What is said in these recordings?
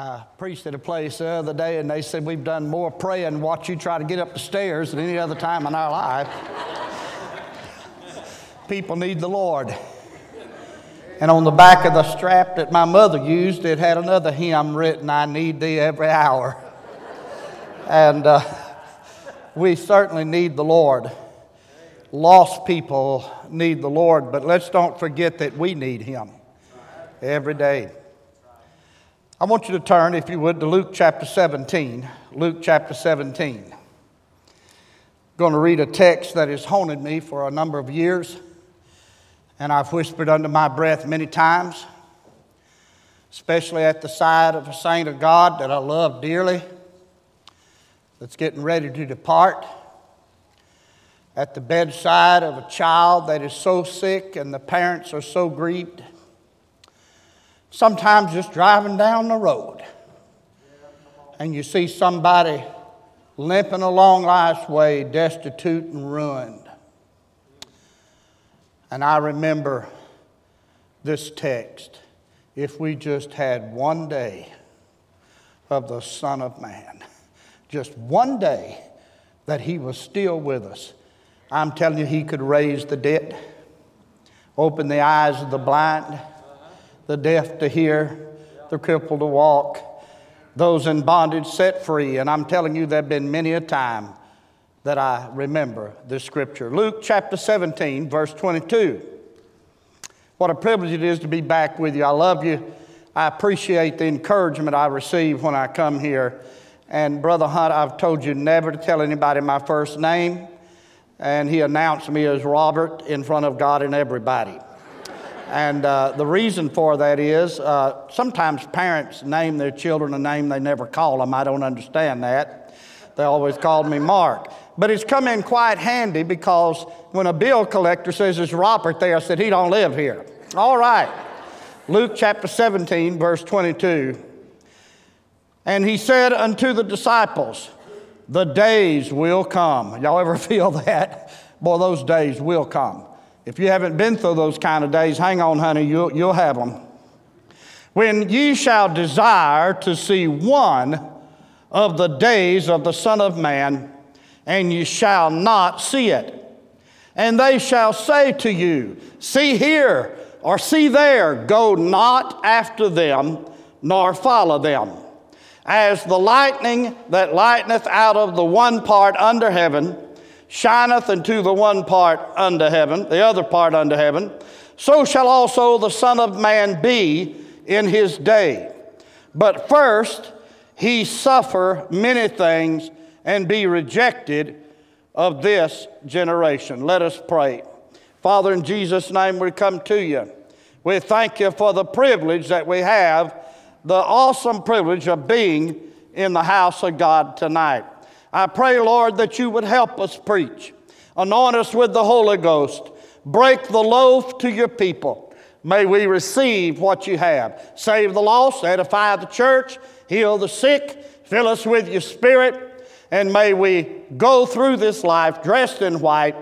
I preached at a place the other day and they said we've done more praying watch you try to get up the stairs than any other time in our life. People need the Lord. And on the back of the strap that my mother used, it had another hymn written, I need thee every hour. And uh, we certainly need the Lord. Lost people need the Lord, but let's don't forget that we need him every day. I want you to turn, if you would, to Luke chapter 17. Luke chapter 17. I'm going to read a text that has haunted me for a number of years, and I've whispered under my breath many times, especially at the side of a saint of God that I love dearly, that's getting ready to depart, at the bedside of a child that is so sick and the parents are so grieved Sometimes just driving down the road and you see somebody limping along life's way, destitute and ruined. And I remember this text if we just had one day of the Son of Man, just one day that He was still with us, I'm telling you, He could raise the dead, open the eyes of the blind the deaf to hear, the crippled to walk, those in bondage set free. And I'm telling you, there have been many a time that I remember this scripture. Luke chapter 17, verse 22. What a privilege it is to be back with you. I love you. I appreciate the encouragement I receive when I come here. And Brother Hunt, I've told you never to tell anybody my first name. And he announced me as Robert in front of God and everybody. And uh, the reason for that is uh, sometimes parents name their children a name they never call them. I don't understand that. They always called me Mark. But it's come in quite handy because when a bill collector says it's Robert there, I said, he don't live here. All right. Luke chapter 17, verse 22. And he said unto the disciples, The days will come. Y'all ever feel that? Boy, those days will come. If you haven't been through those kind of days, hang on, honey, you'll, you'll have them. When ye shall desire to see one of the days of the Son of Man, and ye shall not see it. And they shall say to you, See here, or see there, go not after them, nor follow them. As the lightning that lighteneth out of the one part under heaven, shineth unto the one part under heaven, the other part under heaven, so shall also the Son of Man be in his day. But first he suffer many things and be rejected of this generation. Let us pray. Father, in Jesus' name we come to you. We thank you for the privilege that we have, the awesome privilege of being in the house of God tonight. I pray, Lord, that you would help us preach. Anoint us with the Holy Ghost. Break the loaf to your people. May we receive what you have. Save the lost, edify the church, heal the sick, fill us with your spirit, and may we go through this life dressed in white,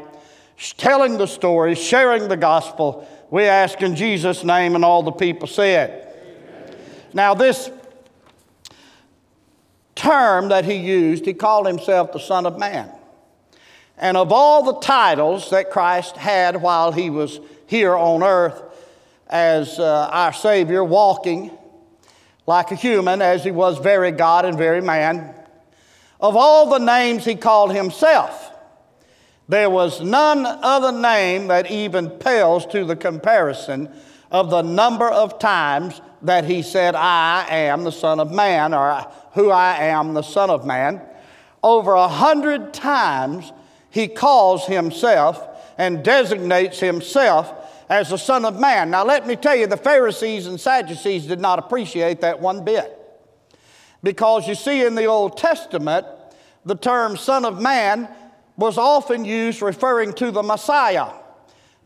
telling the story, sharing the gospel. We ask in Jesus' name, and all the people said. Now, this term that he used, he called himself the Son of Man. And of all the titles that Christ had while he was here on earth as uh, our Savior, walking like a human, as he was very God and very man, of all the names he called himself, there was none other name that even pales to the comparison of the number of times that he said, I am the Son of Man, or who I am, the Son of Man. Over a hundred times he calls himself and designates himself as the Son of Man. Now, let me tell you, the Pharisees and Sadducees did not appreciate that one bit. Because you see, in the Old Testament, the term Son of Man was often used referring to the Messiah.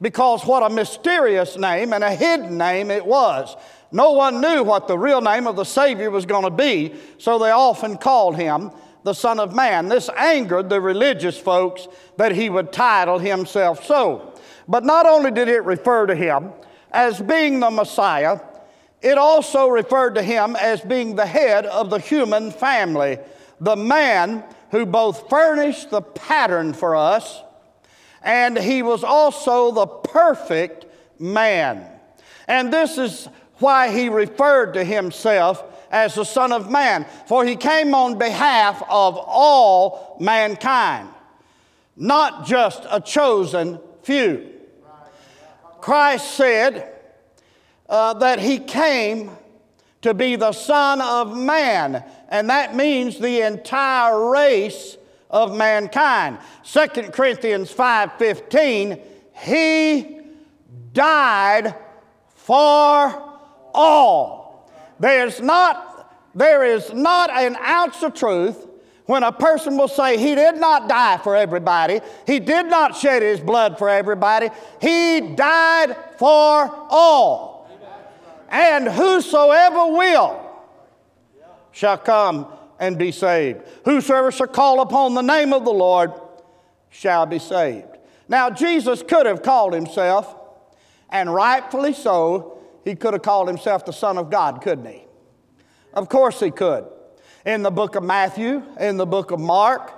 Because what a mysterious name and a hidden name it was. No one knew what the real name of the Savior was going to be, so they often called him the Son of Man. This angered the religious folks that he would title himself so. But not only did it refer to him as being the Messiah, it also referred to him as being the head of the human family, the man who both furnished the pattern for us, and he was also the perfect man. And this is why he referred to himself as the Son of Man, for he came on behalf of all mankind, not just a chosen few. Christ said, uh, that he came to be the Son of Man, and that means the entire race of mankind. 2 Corinthians 5:15, he died for all. There's not, there is not an ounce of truth when a person will say he did not die for everybody, he did not shed his blood for everybody, he died for all and whosoever will shall come and be saved. Whosoever shall call upon the name of the Lord shall be saved. Now, Jesus could have called himself, and rightfully so, he could have called himself the Son of God, couldn't he? Of course he could. In the book of Matthew, in the book of Mark,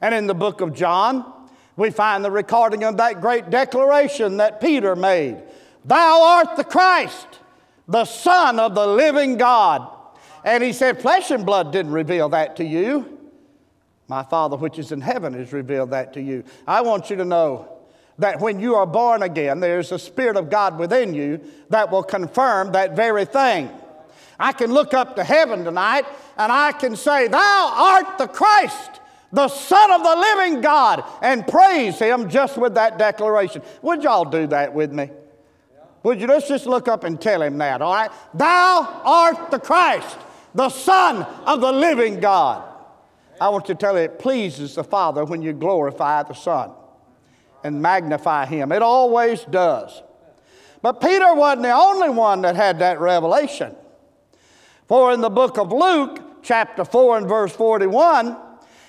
and in the book of John, we find the recording of that great declaration that Peter made Thou art the Christ, the Son of the living God. And he said, Flesh and blood didn't reveal that to you. My Father, which is in heaven, has revealed that to you. I want you to know that when you are born again, there's a Spirit of God within you that will confirm that very thing. I can look up to heaven tonight and I can say, Thou art the Christ, the Son of the living God, and praise Him just with that declaration. Would y'all do that with me? Would you let's just look up and tell him that, all right? Thou art the Christ, the Son of the living God. I want you to tell you, it pleases the Father when you glorify the Son and magnify Him. It always does. But Peter wasn't the only one that had that revelation. For in the book of Luke, chapter 4 and verse 41,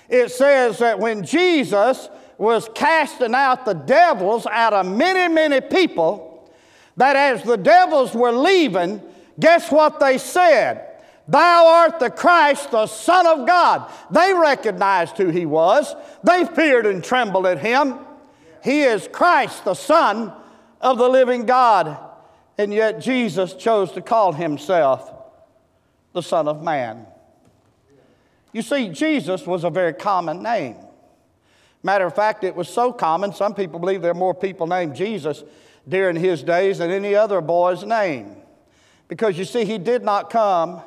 it says that when Jesus was casting out the devils out of many, many people, that as the devils were leaving, guess what they said? Thou art the Christ, the Son of God. They recognized who he was. They feared and trembled at him. He is Christ, the Son of the living God. And yet Jesus chose to call himself the Son of Man. You see, Jesus was a very common name. Matter of fact, it was so common, some people believe there are more people named Jesus during his days than any other boy's name. Because you see, he did not come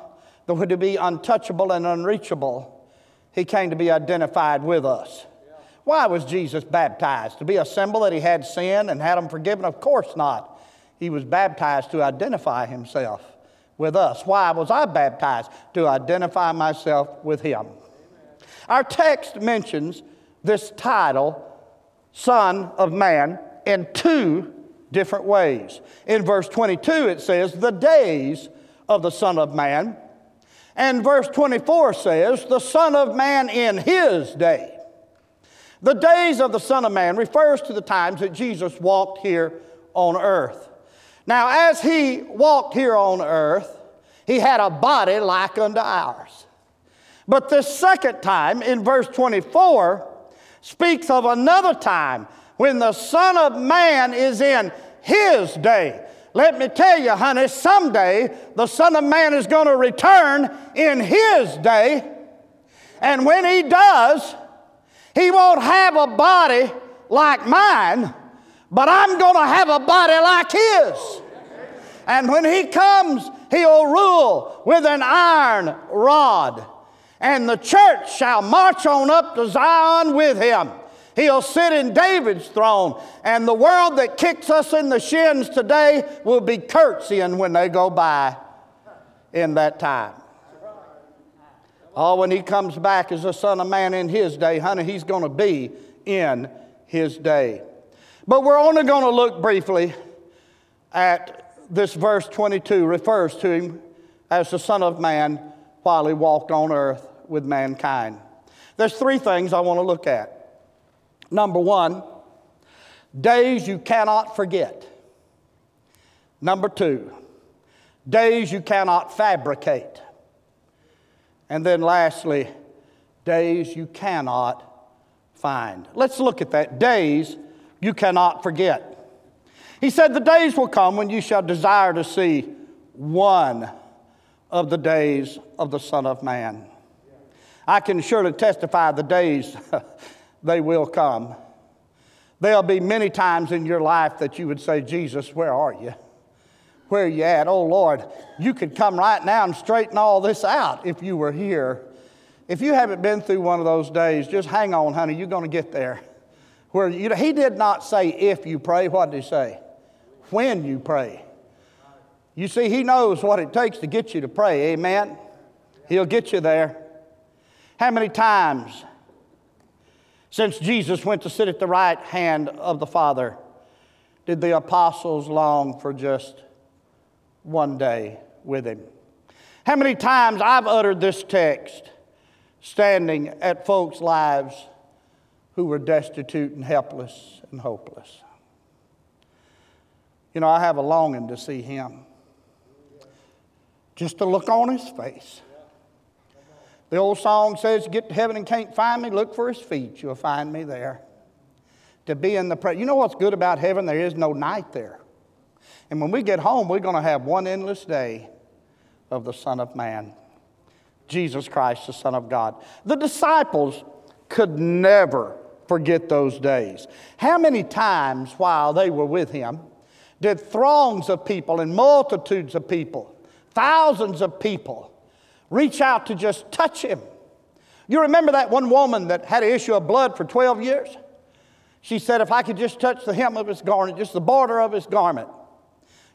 to be untouchable and unreachable, he came to be identified with us. Why was Jesus baptized? To be a symbol that he had sin and had them forgiven? Of course not. He was baptized to identify himself with us. Why was I baptized? To identify myself with him. Our text mentions this title, Son of Man, in two different ways. In verse 22, it says, The days of the Son of Man. And verse 24 says, The Son of Man in his day. The days of the Son of Man refers to the times that Jesus walked here on earth. Now, as he walked here on earth, he had a body like unto ours. But this second time, in verse 24, speaks of another time when the Son of Man is in his day. Let me tell you, honey, someday the Son of Man is going to return in his day. And when he does, he won't have a body like mine, but I'm going to have a body like his. And when he comes, he'll rule with an iron rod. And the church shall march on up to Zion with him. He'll sit in David's throne, and the world that kicks us in the shins today will be curtsying when they go by in that time. Oh, when he comes back as the Son of Man in his day, honey, he's going to be in his day. But we're only going to look briefly at this verse 22 refers to him as the Son of Man while he walked on earth with mankind. There's three things I want to look at. Number one, days you cannot forget. Number two, days you cannot fabricate. And then lastly, days you cannot find. Let's look at that. Days you cannot forget. He said, The days will come when you shall desire to see one of the days of the Son of Man. I can surely testify the days they will come. There'll be many times in your life that you would say, Jesus, where are you? Where you at? Oh Lord, you could come right now and straighten all this out if you were here. If you haven't been through one of those days, just hang on, honey, you're going to get there. Where you, he did not say if you pray, what did he say? When you pray. You see, he knows what it takes to get you to pray, amen? He'll get you there. How many times since Jesus went to sit at the right hand of the Father did the apostles long for just one day with him? How many times I've uttered this text standing at folks' lives who were destitute and helpless and hopeless. You know, I have a longing to see him. Just to look on his face. The old song says, Get to heaven and can't find me, look for his feet, you'll find me there. To be in the presence. You know what's good about heaven? There is no night there. And when we get home, we're going to have one endless day of the Son of Man, Jesus Christ, the Son of God. The disciples could never forget those days. How many times while they were with him did throngs of people and multitudes of people, thousands of people, reach out to just touch him? You remember that one woman that had an issue of blood for 12 years? She said, If I could just touch the hem of his garment, just the border of his garment.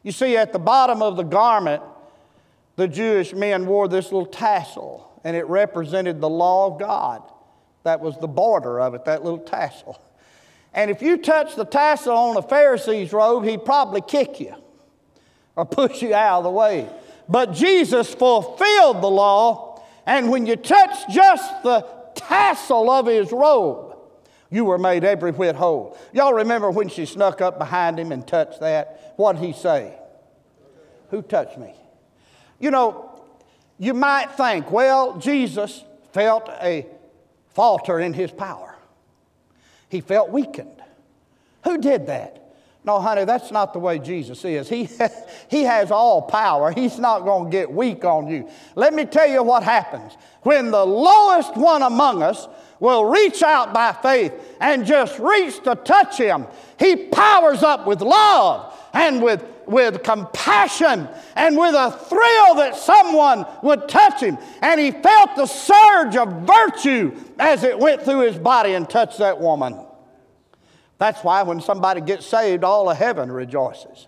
You see, at the bottom of the garment, the Jewish men wore this little tassel, and it represented the law of God. That was the border of it, that little tassel. And if you touch the tassel on a Pharisee's robe, he'd probably kick you or push you out of the way. But Jesus fulfilled the law, and when you touch just the tassel of his robe, you were made every whit whole. Y'all remember when she snuck up behind him and touched that? What'd he say? Who touched me? You know, you might think, well, Jesus felt a falter in his power. He felt weakened. Who did that? No, honey, that's not the way Jesus is. He, he has all power. He's not going to get weak on you. Let me tell you what happens. When the lowest one among us will reach out by faith and just reach to touch him, he powers up with love and with with compassion and with a thrill that someone would touch him. And he felt the surge of virtue as it went through his body and touched that woman. That's why when somebody gets saved, all of heaven rejoices.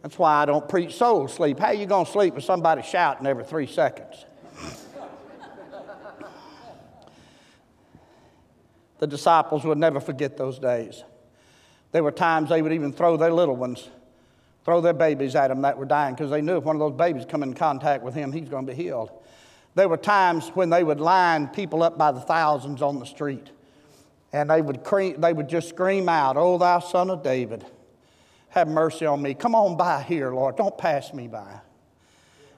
That's why I don't preach soul sleep. How you going to sleep with somebody shouting every three seconds? the disciples would never forget those days. There were times they would even throw their little ones throw their babies at him that were dying because they knew if one of those babies come in contact with him, he's going to be healed. There were times when they would line people up by the thousands on the street, and they would, cre- they would just scream out, Oh, thou son of David, have mercy on me. Come on by here, Lord. Don't pass me by.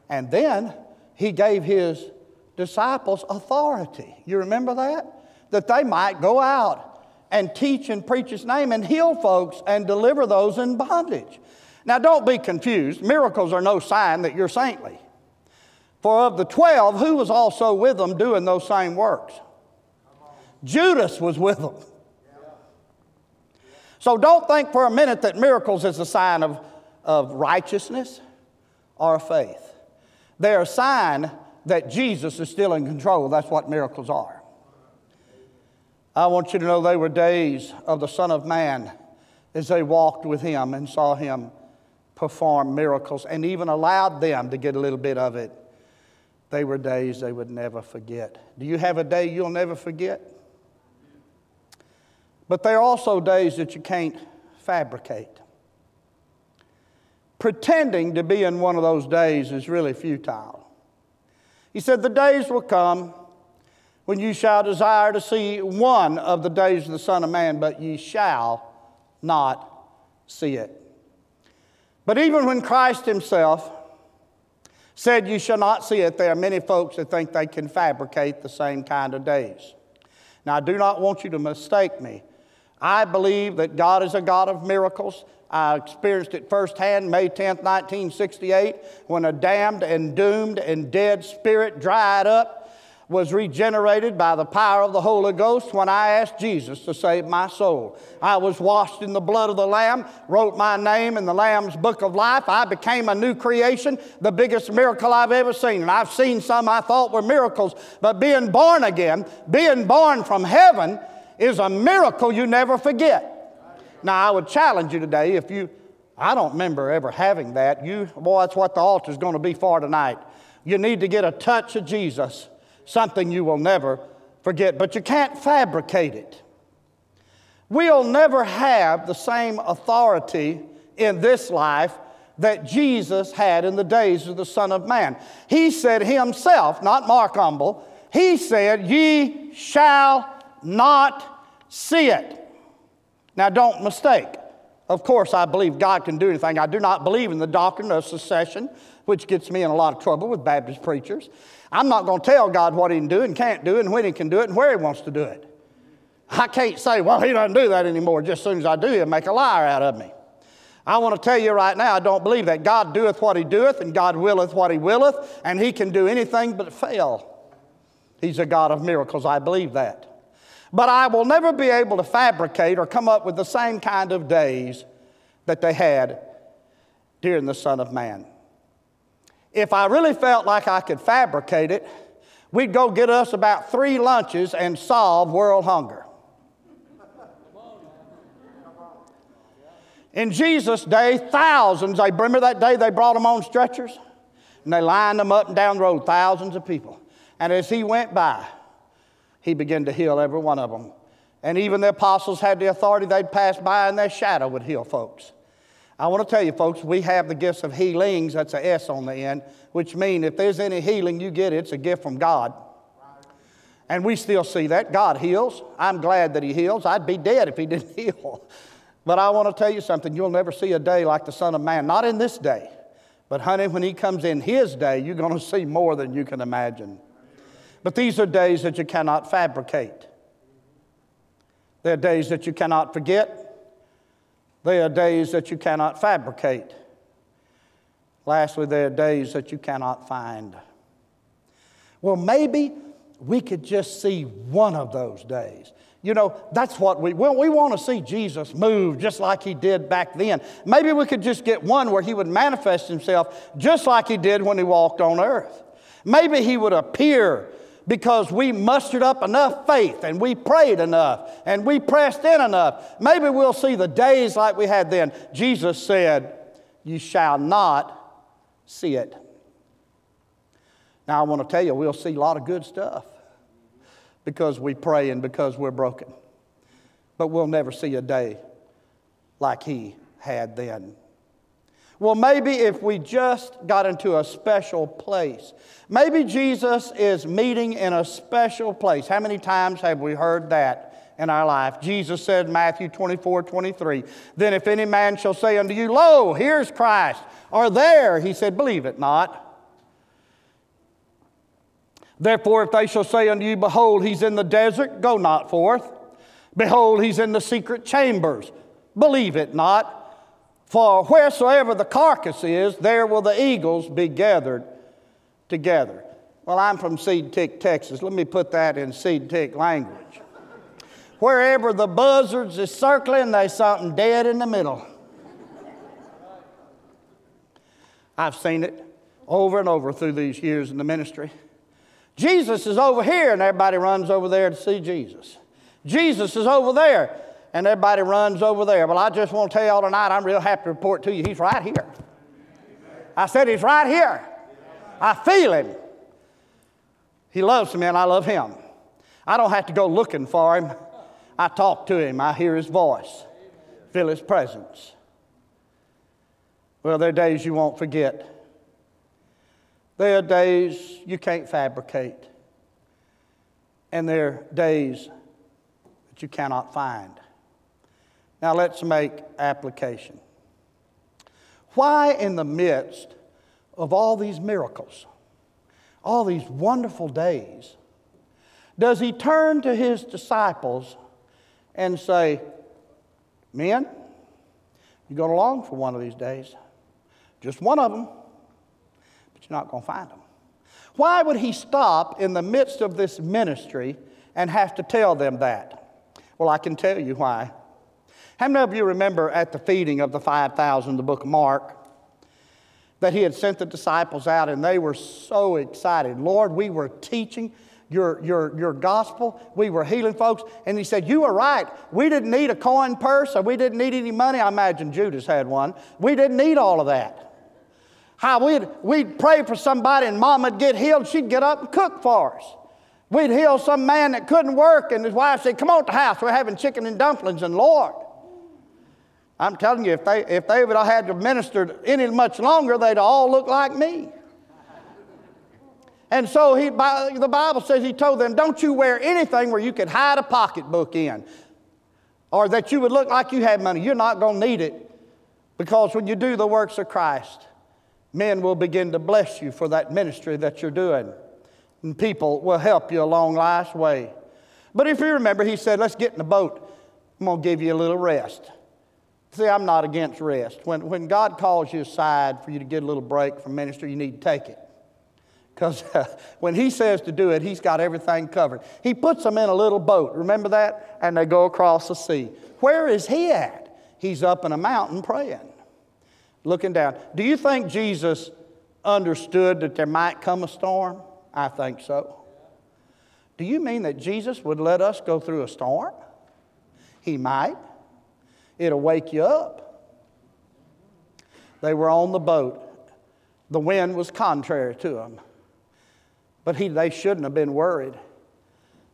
And then he gave his disciples authority. You remember that? That they might go out and teach and preach his name and heal folks and deliver those in bondage. Now, don't be confused. Miracles are no sign that you're saintly. For of the 12, who was also with them doing those same works? Judas was with them. So don't think for a minute that miracles is a sign of, of righteousness or faith. They're a sign that Jesus is still in control. That's what miracles are. I want you to know they were days of the Son of Man as they walked with him and saw him perform miracles and even allowed them to get a little bit of it, they were days they would never forget. Do you have a day you'll never forget? But there are also days that you can't fabricate. Pretending to be in one of those days is really futile. He said, The days will come when you shall desire to see one of the days of the Son of Man, but ye shall not see it. But even when Christ Himself said, You shall not see it. There are many folks that think they can fabricate the same kind of days. Now, I do not want you to mistake me. I believe that God is a God of miracles. I experienced it firsthand May 10th, 1968, when a damned and doomed and dead spirit dried up was regenerated by the power of the Holy Ghost when I asked Jesus to save my soul. I was washed in the blood of the Lamb, wrote my name in the Lamb's book of life. I became a new creation, the biggest miracle I've ever seen. And I've seen some I thought were miracles, but being born again, being born from heaven, is a miracle you never forget. Now, I would challenge you today if you, I don't remember ever having that. You, boy, that's what the altar is going to be for tonight. You need to get a touch of Jesus something you will never forget, but you can't fabricate it. We'll never have the same authority in this life that Jesus had in the days of the Son of Man. He said himself, not Mark Humble, he said, Ye shall not see it. Now, don't mistake. Of course, I believe God can do anything. I do not believe in the doctrine of cessation, which gets me in a lot of trouble with Baptist preachers. I'm not going to tell God what He can do and can't do and when He can do it and where He wants to do it. I can't say, well, He doesn't do that anymore. Just as soon as I do, He'll make a liar out of me. I want to tell you right now, I don't believe that. God doeth what He doeth, and God willeth what He willeth, and He can do anything but fail. He's a God of miracles. I believe that. But I will never be able to fabricate or come up with the same kind of days that they had during the Son of Man. If I really felt like I could fabricate it, we'd go get us about three lunches and solve world hunger. In Jesus' day, thousands, I remember that day they brought them on stretchers and they lined them up and down the road, thousands of people. And as he went by, he began to heal every one of them. And even the apostles had the authority, they'd pass by and their shadow would heal folks. I want to tell you, folks, we have the gifts of healings, that's a S on the end, which means if there's any healing you get, it's a gift from God. And we still see that. God heals. I'm glad that He heals. I'd be dead if He didn't heal. But I want to tell you something. You'll never see a day like the Son of Man. Not in this day. But, honey, when He comes in His day, you're going to see more than you can imagine. But these are days that you cannot fabricate. They're days that you cannot forget. They are days that you cannot fabricate. Lastly, there are days that you cannot find. Well, maybe we could just see one of those days. You know, that's what we, well, we want to see Jesus move just like he did back then. Maybe we could just get one where he would manifest himself just like he did when he walked on earth. Maybe he would appear because we mustered up enough faith and we prayed enough and we pressed in enough. Maybe we'll see the days like we had then. Jesus said, You shall not see it. Now, I want to tell you, we'll see a lot of good stuff because we pray and because we're broken. But we'll never see a day like he had then. Well, maybe if we just got into a special place. Maybe Jesus is meeting in a special place. How many times have we heard that in our life? Jesus said in Matthew 24, 23, Then if any man shall say unto you, Lo, here's Christ, or there, he said, Believe it not. Therefore, if they shall say unto you, Behold, he's in the desert, go not forth. Behold, he's in the secret chambers, believe it not. For wheresoever the carcass is, there will the eagles be gathered together. Well, I'm from Seed Tick, Texas. Let me put that in Seed Tick language. Wherever the buzzards is circling, there's something dead in the middle. I've seen it over and over through these years in the ministry. Jesus is over here, and everybody runs over there to see Jesus. Jesus is over there and everybody runs over there. Well, I just want to tell y'all tonight, I'm real happy to report to you, he's right here. I said, he's right here. I feel him. He loves me and I love him. I don't have to go looking for him. I talk to him, I hear his voice, feel his presence. Well, there are days you won't forget. There are days you can't fabricate. And there are days that you cannot find. Now let's make application. Why, in the midst of all these miracles, all these wonderful days, does he turn to his disciples and say, Men, you're going to long for one of these days. Just one of them, but you're not going to find them. Why would he stop in the midst of this ministry and have to tell them that? Well, I can tell you why. How many of you remember at the feeding of the 5,000, the book of Mark, that he had sent the disciples out and they were so excited? Lord, we were teaching your, your, your gospel. We were healing folks. And he said, You were right. We didn't need a coin purse or we didn't need any money. I imagine Judas had one. We didn't need all of that. How we'd, we'd pray for somebody and mom would get healed, she'd get up and cook for us. We'd heal some man that couldn't work, and his wife said, Come on to the house, we're having chicken and dumplings, and Lord. I'm telling you, if they, if they would have had to minister any much longer, they'd all look like me. And so he, the Bible says he told them, Don't you wear anything where you could hide a pocketbook in or that you would look like you had money. You're not going to need it because when you do the works of Christ, men will begin to bless you for that ministry that you're doing. And people will help you along life's way. But if you remember, he said, Let's get in the boat. I'm going to give you a little rest. See, I'm not against rest. When, when God calls you aside for you to get a little break from ministry, you need to take it. Because uh, when he says to do it, he's got everything covered. He puts them in a little boat, remember that? And they go across the sea. Where is he at? He's up in a mountain praying, looking down. Do you think Jesus understood that there might come a storm? I think so. Do you mean that Jesus would let us go through a storm? He might. It'll wake you up. They were on the boat. The wind was contrary to them. But he, they shouldn't have been worried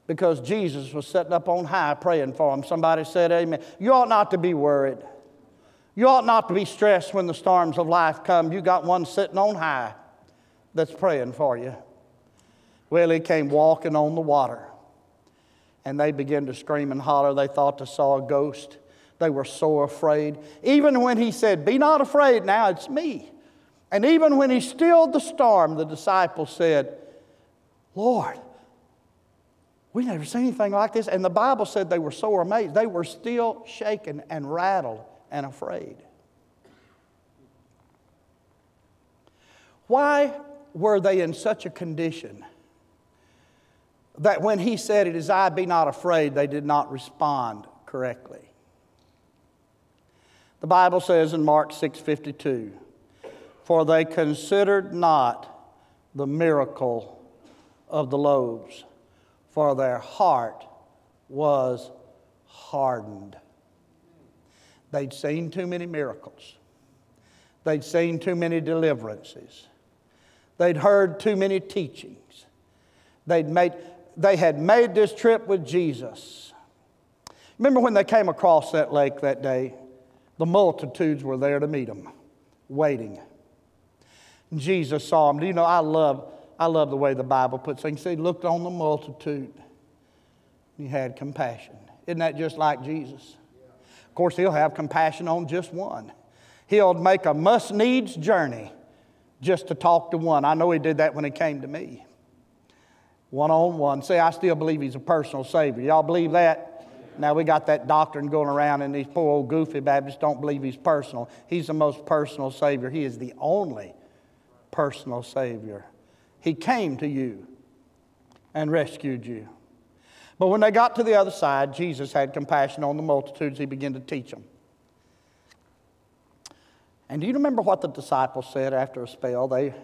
because Jesus was sitting up on high praying for them. Somebody said, Amen. You ought not to be worried. You ought not to be stressed when the storms of life come. You got one sitting on high that's praying for you. Well, he came walking on the water. And they began to scream and holler. They thought they saw a ghost. They were so afraid. Even when he said, Be not afraid now, it's me. And even when he stilled the storm, the disciples said, Lord, we never seen anything like this. And the Bible said they were so amazed. They were still shaken and rattled and afraid. Why were they in such a condition that when he said, It is I, be not afraid, they did not respond correctly? The Bible says in Mark 6:52, For they considered not the miracle of the loaves, for their heart was hardened. They'd seen too many miracles, they'd seen too many deliverances, they'd heard too many teachings. They'd made, they had made this trip with Jesus. Remember when they came across that lake that day? The multitudes were there to meet him, waiting. Jesus saw them. Do you know, I love I love the way the Bible puts things. He looked on the multitude. He had compassion. Isn't that just like Jesus? Of course, he'll have compassion on just one. He'll make a must needs journey just to talk to one. I know he did that when he came to me. One on one. See, I still believe he's a personal Savior. Y'all believe that? Now we got that doctrine going around, and these poor old goofy Baptists don't believe he's personal. He's the most personal Savior. He is the only personal Savior. He came to you and rescued you. But when they got to the other side, Jesus had compassion on the multitudes. He began to teach them. And do you remember what the disciples said after a spell? They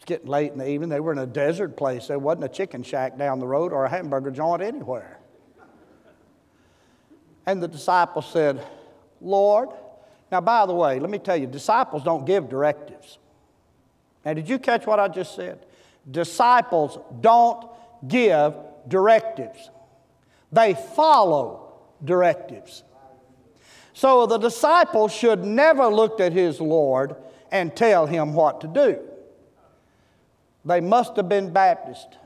it's getting late in the evening. They were in a desert place. There wasn't a chicken shack down the road or a hamburger joint anywhere. And the disciples said, Lord, now by the way, let me tell you, disciples don't give directives. Now, did you catch what I just said? Disciples don't give directives, they follow directives. So the disciples should never look at his Lord and tell him what to do. They must have been Baptist.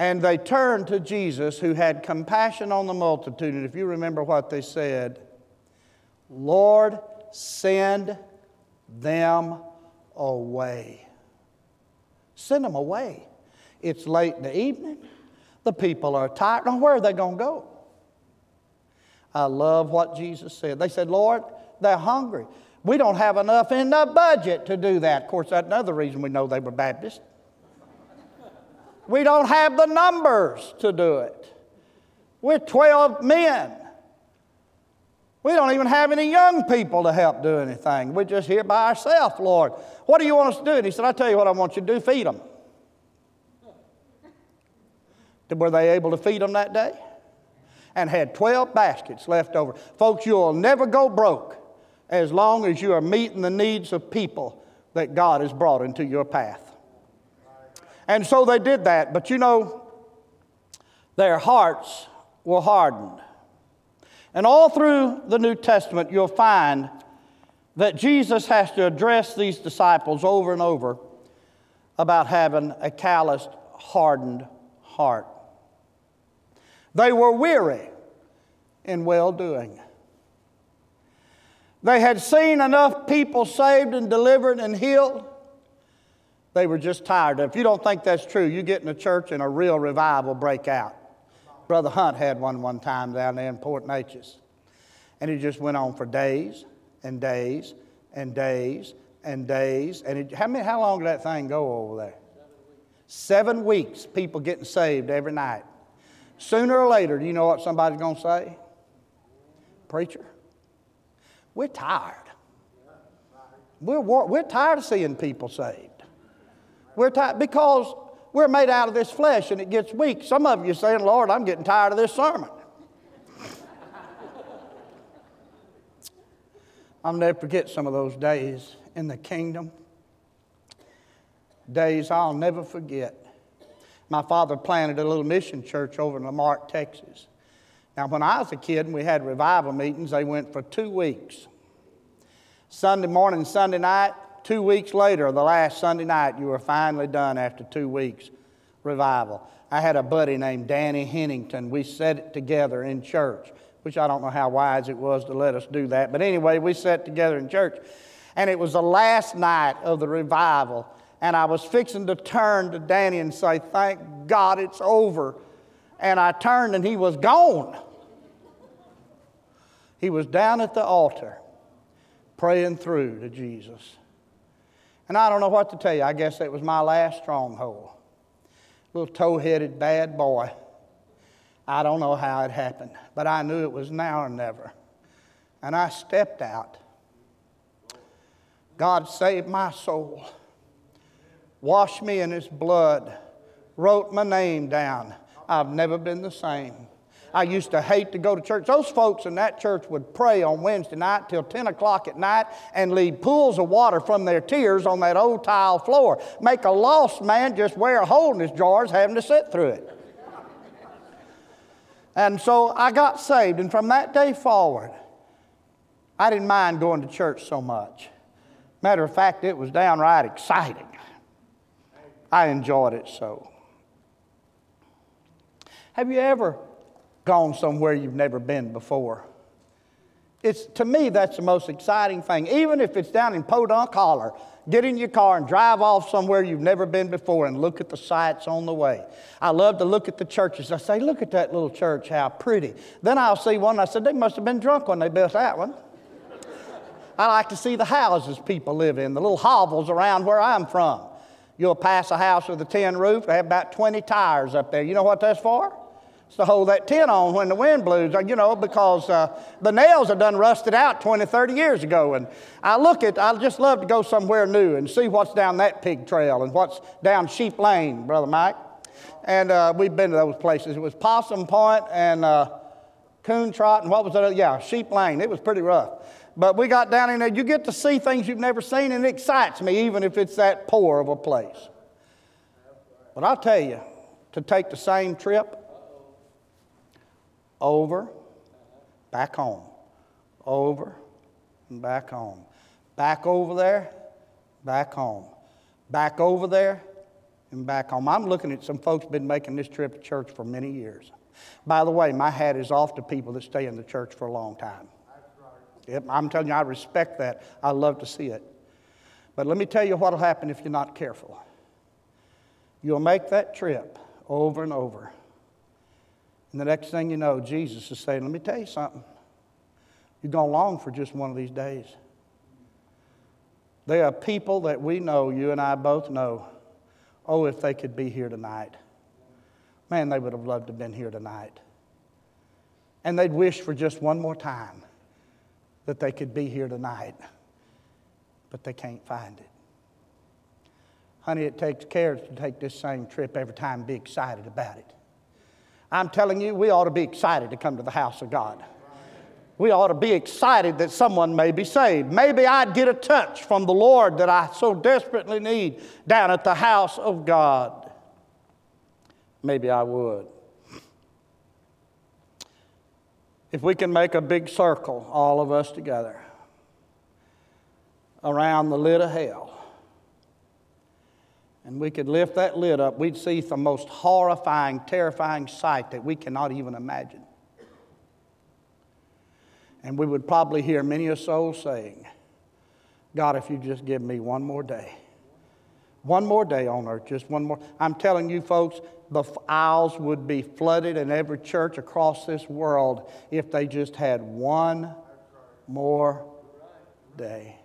And they turned to Jesus, who had compassion on the multitude. And if you remember what they said, Lord, send them away. Send them away. It's late in the evening. The people are tired. Now, where are they going to go? I love what Jesus said. They said, Lord, they're hungry. We don't have enough in the budget to do that. Of course, that's another reason we know they were Baptists. We don't have the numbers to do it. We're 12 men. We don't even have any young people to help do anything. We're just here by ourselves, Lord. What do you want us to do? And he said, I tell you what I want you to do feed them. Were they able to feed them that day? And had 12 baskets left over. Folks, you'll never go broke as long as you are meeting the needs of people that God has brought into your path. And so they did that, but you know, their hearts were hardened. And all through the New Testament, you'll find that Jesus has to address these disciples over and over about having a calloused, hardened heart. They were weary in well doing. They had seen enough people saved and delivered and healed. They were just tired. If you don't think that's true, you get in a church and a real revival break out. Brother Hunt had one one time down there in Port Neches. And it just went on for days and days and days and days. And it, how, many, how long did that thing go over there? Seven weeks, people getting saved every night. Sooner or later, do you know what somebody's going to say? Preacher, we're tired. We're, we're tired of seeing people saved. We're tired because we're made out of this flesh and it gets weak. Some of you saying, Lord, I'm getting tired of this sermon. I'll never forget some of those days in the kingdom. Days I'll never forget. My father planted a little mission church over in La Marque, Texas. Now, when I was a kid and we had revival meetings, they went for two weeks. Sunday morning, Sunday night, two weeks later, the last Sunday night, you were finally done after two weeks revival. I had a buddy named Danny Hennington. We sat it together in church, which I don't know how wise it was to let us do that. But anyway, we sat together in church. And it was the last night of the revival. And I was fixing to turn to Danny and say, Thank God it's over. And I turned and he was gone. He was down at the altar praying through to Jesus. And I don't know what to tell you. I guess that was my last stronghold. Little tow headed bad boy. I don't know how it happened, but I knew it was now or never. And I stepped out. God saved my soul, washed me in His blood, wrote my name down. I've never been the same. I used to hate to go to church. Those folks in that church would pray on Wednesday night till 10 o'clock at night and leave pools of water from their tears on that old tile floor. Make a lost man just wear a hole in his drawers having to sit through it. And so I got saved, and from that day forward, I didn't mind going to church so much. Matter of fact, it was downright exciting. I enjoyed it so. Have you ever gone somewhere you've never been before. It's, to me, that's the most exciting thing. Even if it's down in Podunk Holler, get in your car and drive off somewhere you've never been before and look at the sights on the way. I love to look at the churches. I say, look at that little church, how pretty. Then I'll see one, I said, they must have been drunk when they built that one. I like to see the houses people live in, the little hovels around where I'm from. You'll pass a house with a tin roof, they have about 20 tires up there. You know what that's for? To hold that tin on when the wind blows, you know, because uh, the nails are done rusted out 20, 30 years ago. And I look at, I just love to go somewhere new and see what's down that pig trail and what's down Sheep Lane, Brother Mike. And uh, we've been to those places. It was Possum Point and uh, Coon Trot and what was it? Yeah, Sheep Lane. It was pretty rough. But we got down in there. You get to see things you've never seen, and it excites me, even if it's that poor of a place. But I'll tell you, to take the same trip over, back home, over, and back home. Back over there, back home. Back over there, and back home. I'm looking at some folks been making this trip to church for many years. By the way, my hat is off to people that stay in the church for a long time. Yep, I'm telling you, I respect that. I love to see it. But let me tell you what will happen if you're not careful. You'll make that trip over and over. And the next thing you know, Jesus is saying, Let me tell you something. You're going to long for just one of these days. There are people that we know, you and I both know, oh, if they could be here tonight. Man, they would have loved to have been here tonight. And they'd wish for just one more time that they could be here tonight, but they can't find it. Honey, it takes care to take this same trip every time and be excited about it. I'm telling you, we ought to be excited to come to the house of God. We ought to be excited that someone may be saved. Maybe I'd get a touch from the Lord that I so desperately need down at the house of God. Maybe I would. If we can make a big circle, all of us together, around the lid of hell, and we could lift that lid up, we'd see the most horrifying, terrifying sight that we cannot even imagine. And we would probably hear many a soul saying, God, if you just give me one more day, one more day on earth, just one more. I'm telling you, folks, the aisles would be flooded in every church across this world if they just had one more day.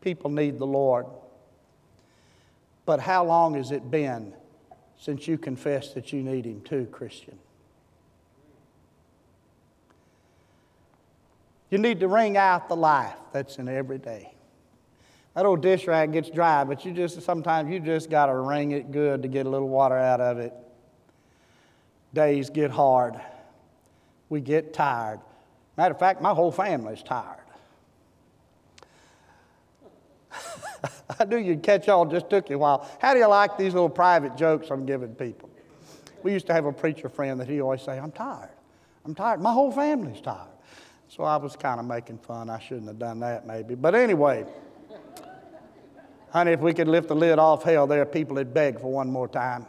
People need the Lord. But how long has it been since you confessed that you need Him too, Christian? You need to wring out the life that's in every day. That old dish rag gets dry, but you just sometimes you just got to wring it good to get a little water out of it. Days get hard. We get tired. Matter of fact, my whole family's tired. I knew you'd catch on, just took you a while. How do you like these little private jokes I'm giving people? We used to have a preacher friend that he always say, I'm tired. I'm tired. My whole family's tired. So I was kind of making fun. I shouldn't have done that maybe. But anyway, honey, if we could lift the lid off hell, there are people that beg for one more time.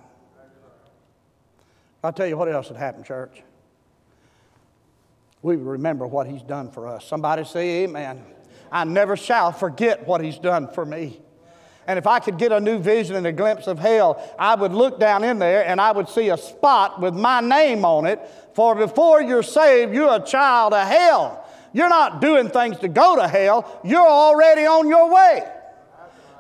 I'll tell you what else would happen, church. We remember what he's done for us. Somebody say amen. I never shall forget what he's done for me. And if I could get a new vision and a glimpse of hell, I would look down in there and I would see a spot with my name on it. For before you're saved, you're a child of hell. You're not doing things to go to hell, you're already on your way.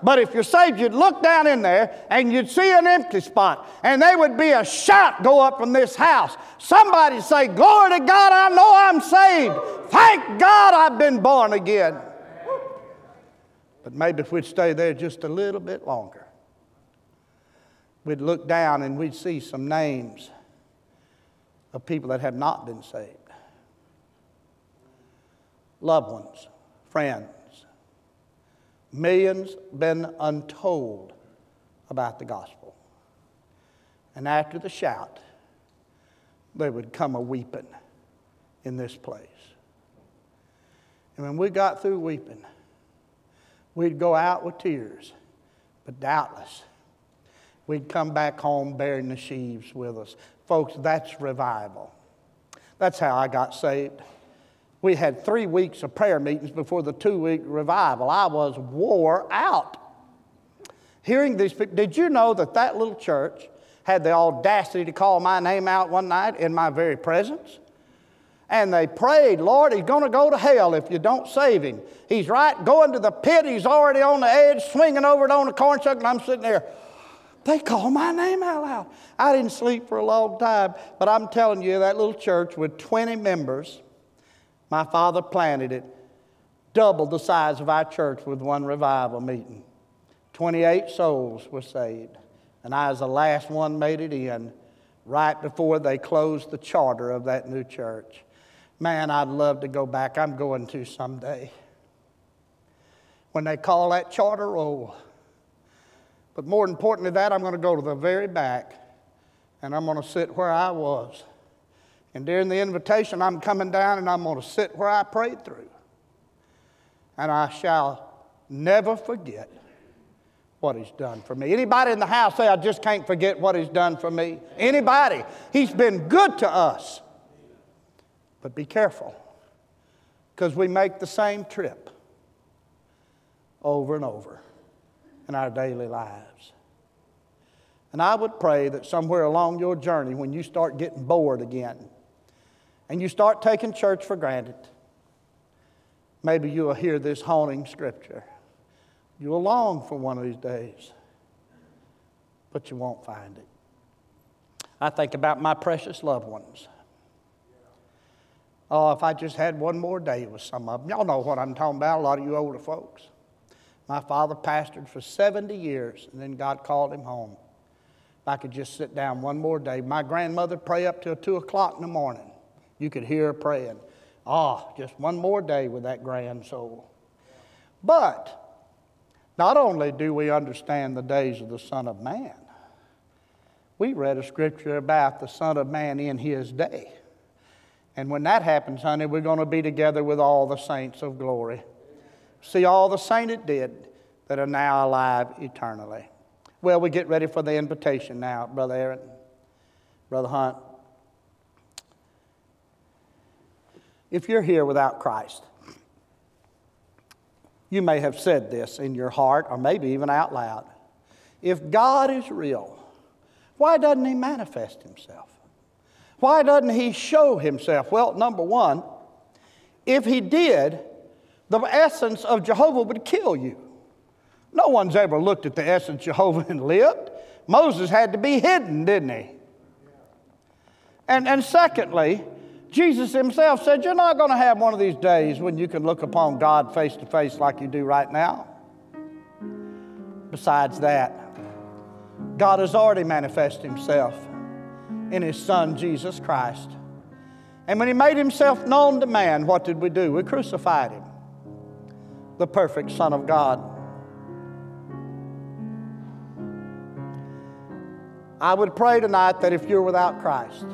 But if you're saved, you'd look down in there and you'd see an empty spot, and there would be a shout go up from this house. Somebody say, Glory to God, I know I'm saved. Thank God I've been born again. But maybe if we'd stay there just a little bit longer, we'd look down and we'd see some names of people that have not been saved loved ones, friends. Millions been untold about the gospel. And after the shout, there would come a weeping in this place. And when we got through weeping, We'd go out with tears, but doubtless we'd come back home bearing the sheaves with us. Folks, that's revival. That's how I got saved. We had three weeks of prayer meetings before the two week revival. I was wore out. Hearing these people, did you know that that little church had the audacity to call my name out one night in my very presence? And they prayed, Lord, he's going to go to hell if you don't save him. He's right going to the pit. He's already on the edge, swinging over it on the corn chuck, and I'm sitting there. They call my name out loud. I didn't sleep for a long time, but I'm telling you, that little church with 20 members, my father planted it, doubled the size of our church with one revival meeting. 28 souls were saved, and I was the last one made it in right before they closed the charter of that new church. Man, I'd love to go back. I'm going to someday. When they call that charter roll. But more important than that, I'm going to go to the very back and I'm going to sit where I was. And during the invitation, I'm coming down and I'm going to sit where I prayed through. And I shall never forget what he's done for me. Anybody in the house say, I just can't forget what he's done for me? Anybody? He's been good to us. But be careful, because we make the same trip. over and over in our daily lives. And I would pray that somewhere along your journey, when you start getting bored again and you start taking church for granted, maybe you'll hear this haunting scripture. You'll long for one of these days, but you won't find it. I think about my precious loved ones. Oh, if I just had one more day with some of them. Y'all know what I'm talking about, a lot of you older folks. My father pastored for 70 years, and then God called him home. If I could just sit down one more day. My grandmother pray up till 2 o'clock in the morning. You could hear her praying. Ah, oh, just one more day with that grand soul. But not only do we understand the days of the Son of Man, we read a scripture about the Son of Man in his day. And when that happens, honey, we're going to be together with all the saints of glory. See all the saints it did that are now alive eternally. Well, we get ready for the invitation now, Brother Aaron, Brother Hunt. If you're here without Christ, you may have said this in your heart or maybe even out loud. If God is real, why doesn't He manifest Himself? Why doesn't He show Himself? Well, number one, if He did, the essence of Jehovah would kill you. No one's ever looked at the essence of Jehovah and lived. Moses had to be hidden, didn't he? And, and secondly, Jesus himself said, You're not going to have one of these days when you can look upon God face to face like you do right now. Besides that, God has already manifested himself in his Son, Jesus Christ. And when he made himself known to man, what did we do? We crucified him, the perfect Son of God. I would pray tonight that if you're without Christ,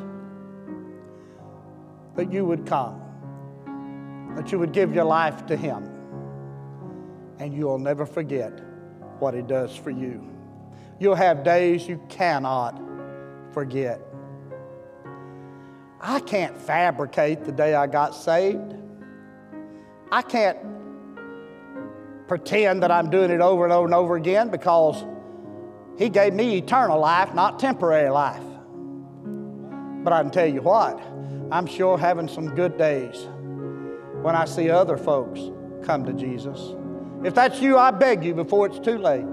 that you would come, that you would give your life to Him, and you'll never forget what He does for you. You'll have days you cannot forget. I can't fabricate the day I got saved. I can't pretend that I'm doing it over and over and over again because he gave me eternal life, not temporary life. But I can tell you what, I'm sure having some good days when I see other folks come to Jesus. If that's you, I beg you before it's too late.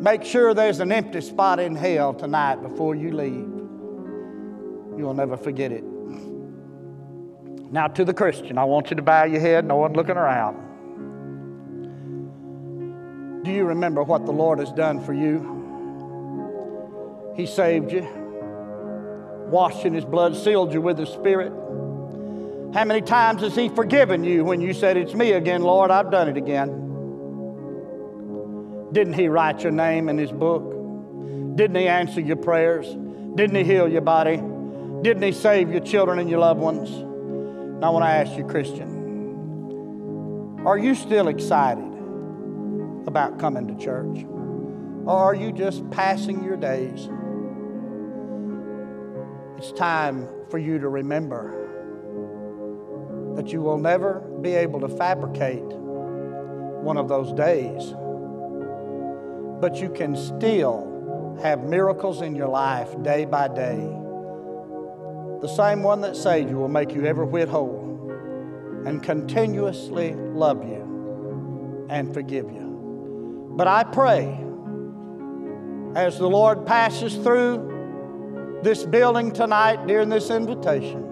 Make sure there's an empty spot in hell tonight before you leave. You'll never forget it. Now, to the Christian, I want you to bow your head, no one looking around. Do you remember what the Lord has done for you? He saved you, washed in His blood, sealed you with His Spirit. How many times has He forgiven you when you said, It's me again, Lord, I've done it again? Didn't He write your name in His book? Didn't He answer your prayers? Didn't He heal your body? Didn't He save your children and your loved ones? Now, when I want to ask you, Christian, are you still excited? about coming to church? Or are you just passing your days? It's time for you to remember that you will never be able to fabricate one of those days, but you can still have miracles in your life day by day. The same one that saved you will make you every whit whole and continuously love you and forgive you. But I pray as the Lord passes through this building tonight during this invitation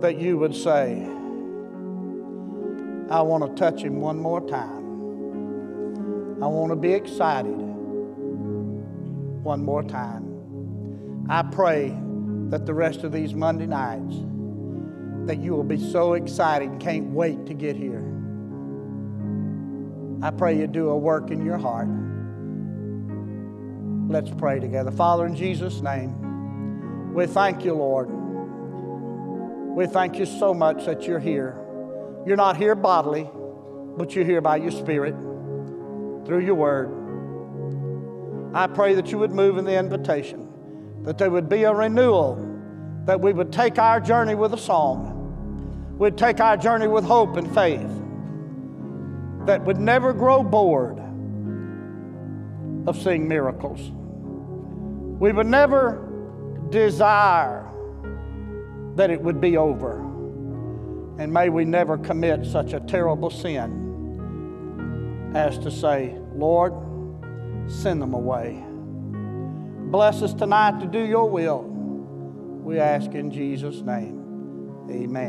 that you would say, I want to touch him one more time. I want to be excited one more time. I pray that the rest of these Monday nights that you will be so excited and can't wait to get here. I pray you do a work in your heart. Let's pray together. Father, in Jesus' name, we thank you, Lord. We thank you so much that you're here. You're not here bodily, but you're here by your Spirit through your word. I pray that you would move in the invitation, that there would be a renewal, that we would take our journey with a song, we'd take our journey with hope and faith that would never grow bored of seeing miracles. We would never desire that it would be over. And may we never commit such a terrible sin as to say, Lord, send them away. Bless us tonight to do your will. We ask in Jesus' name. Amen.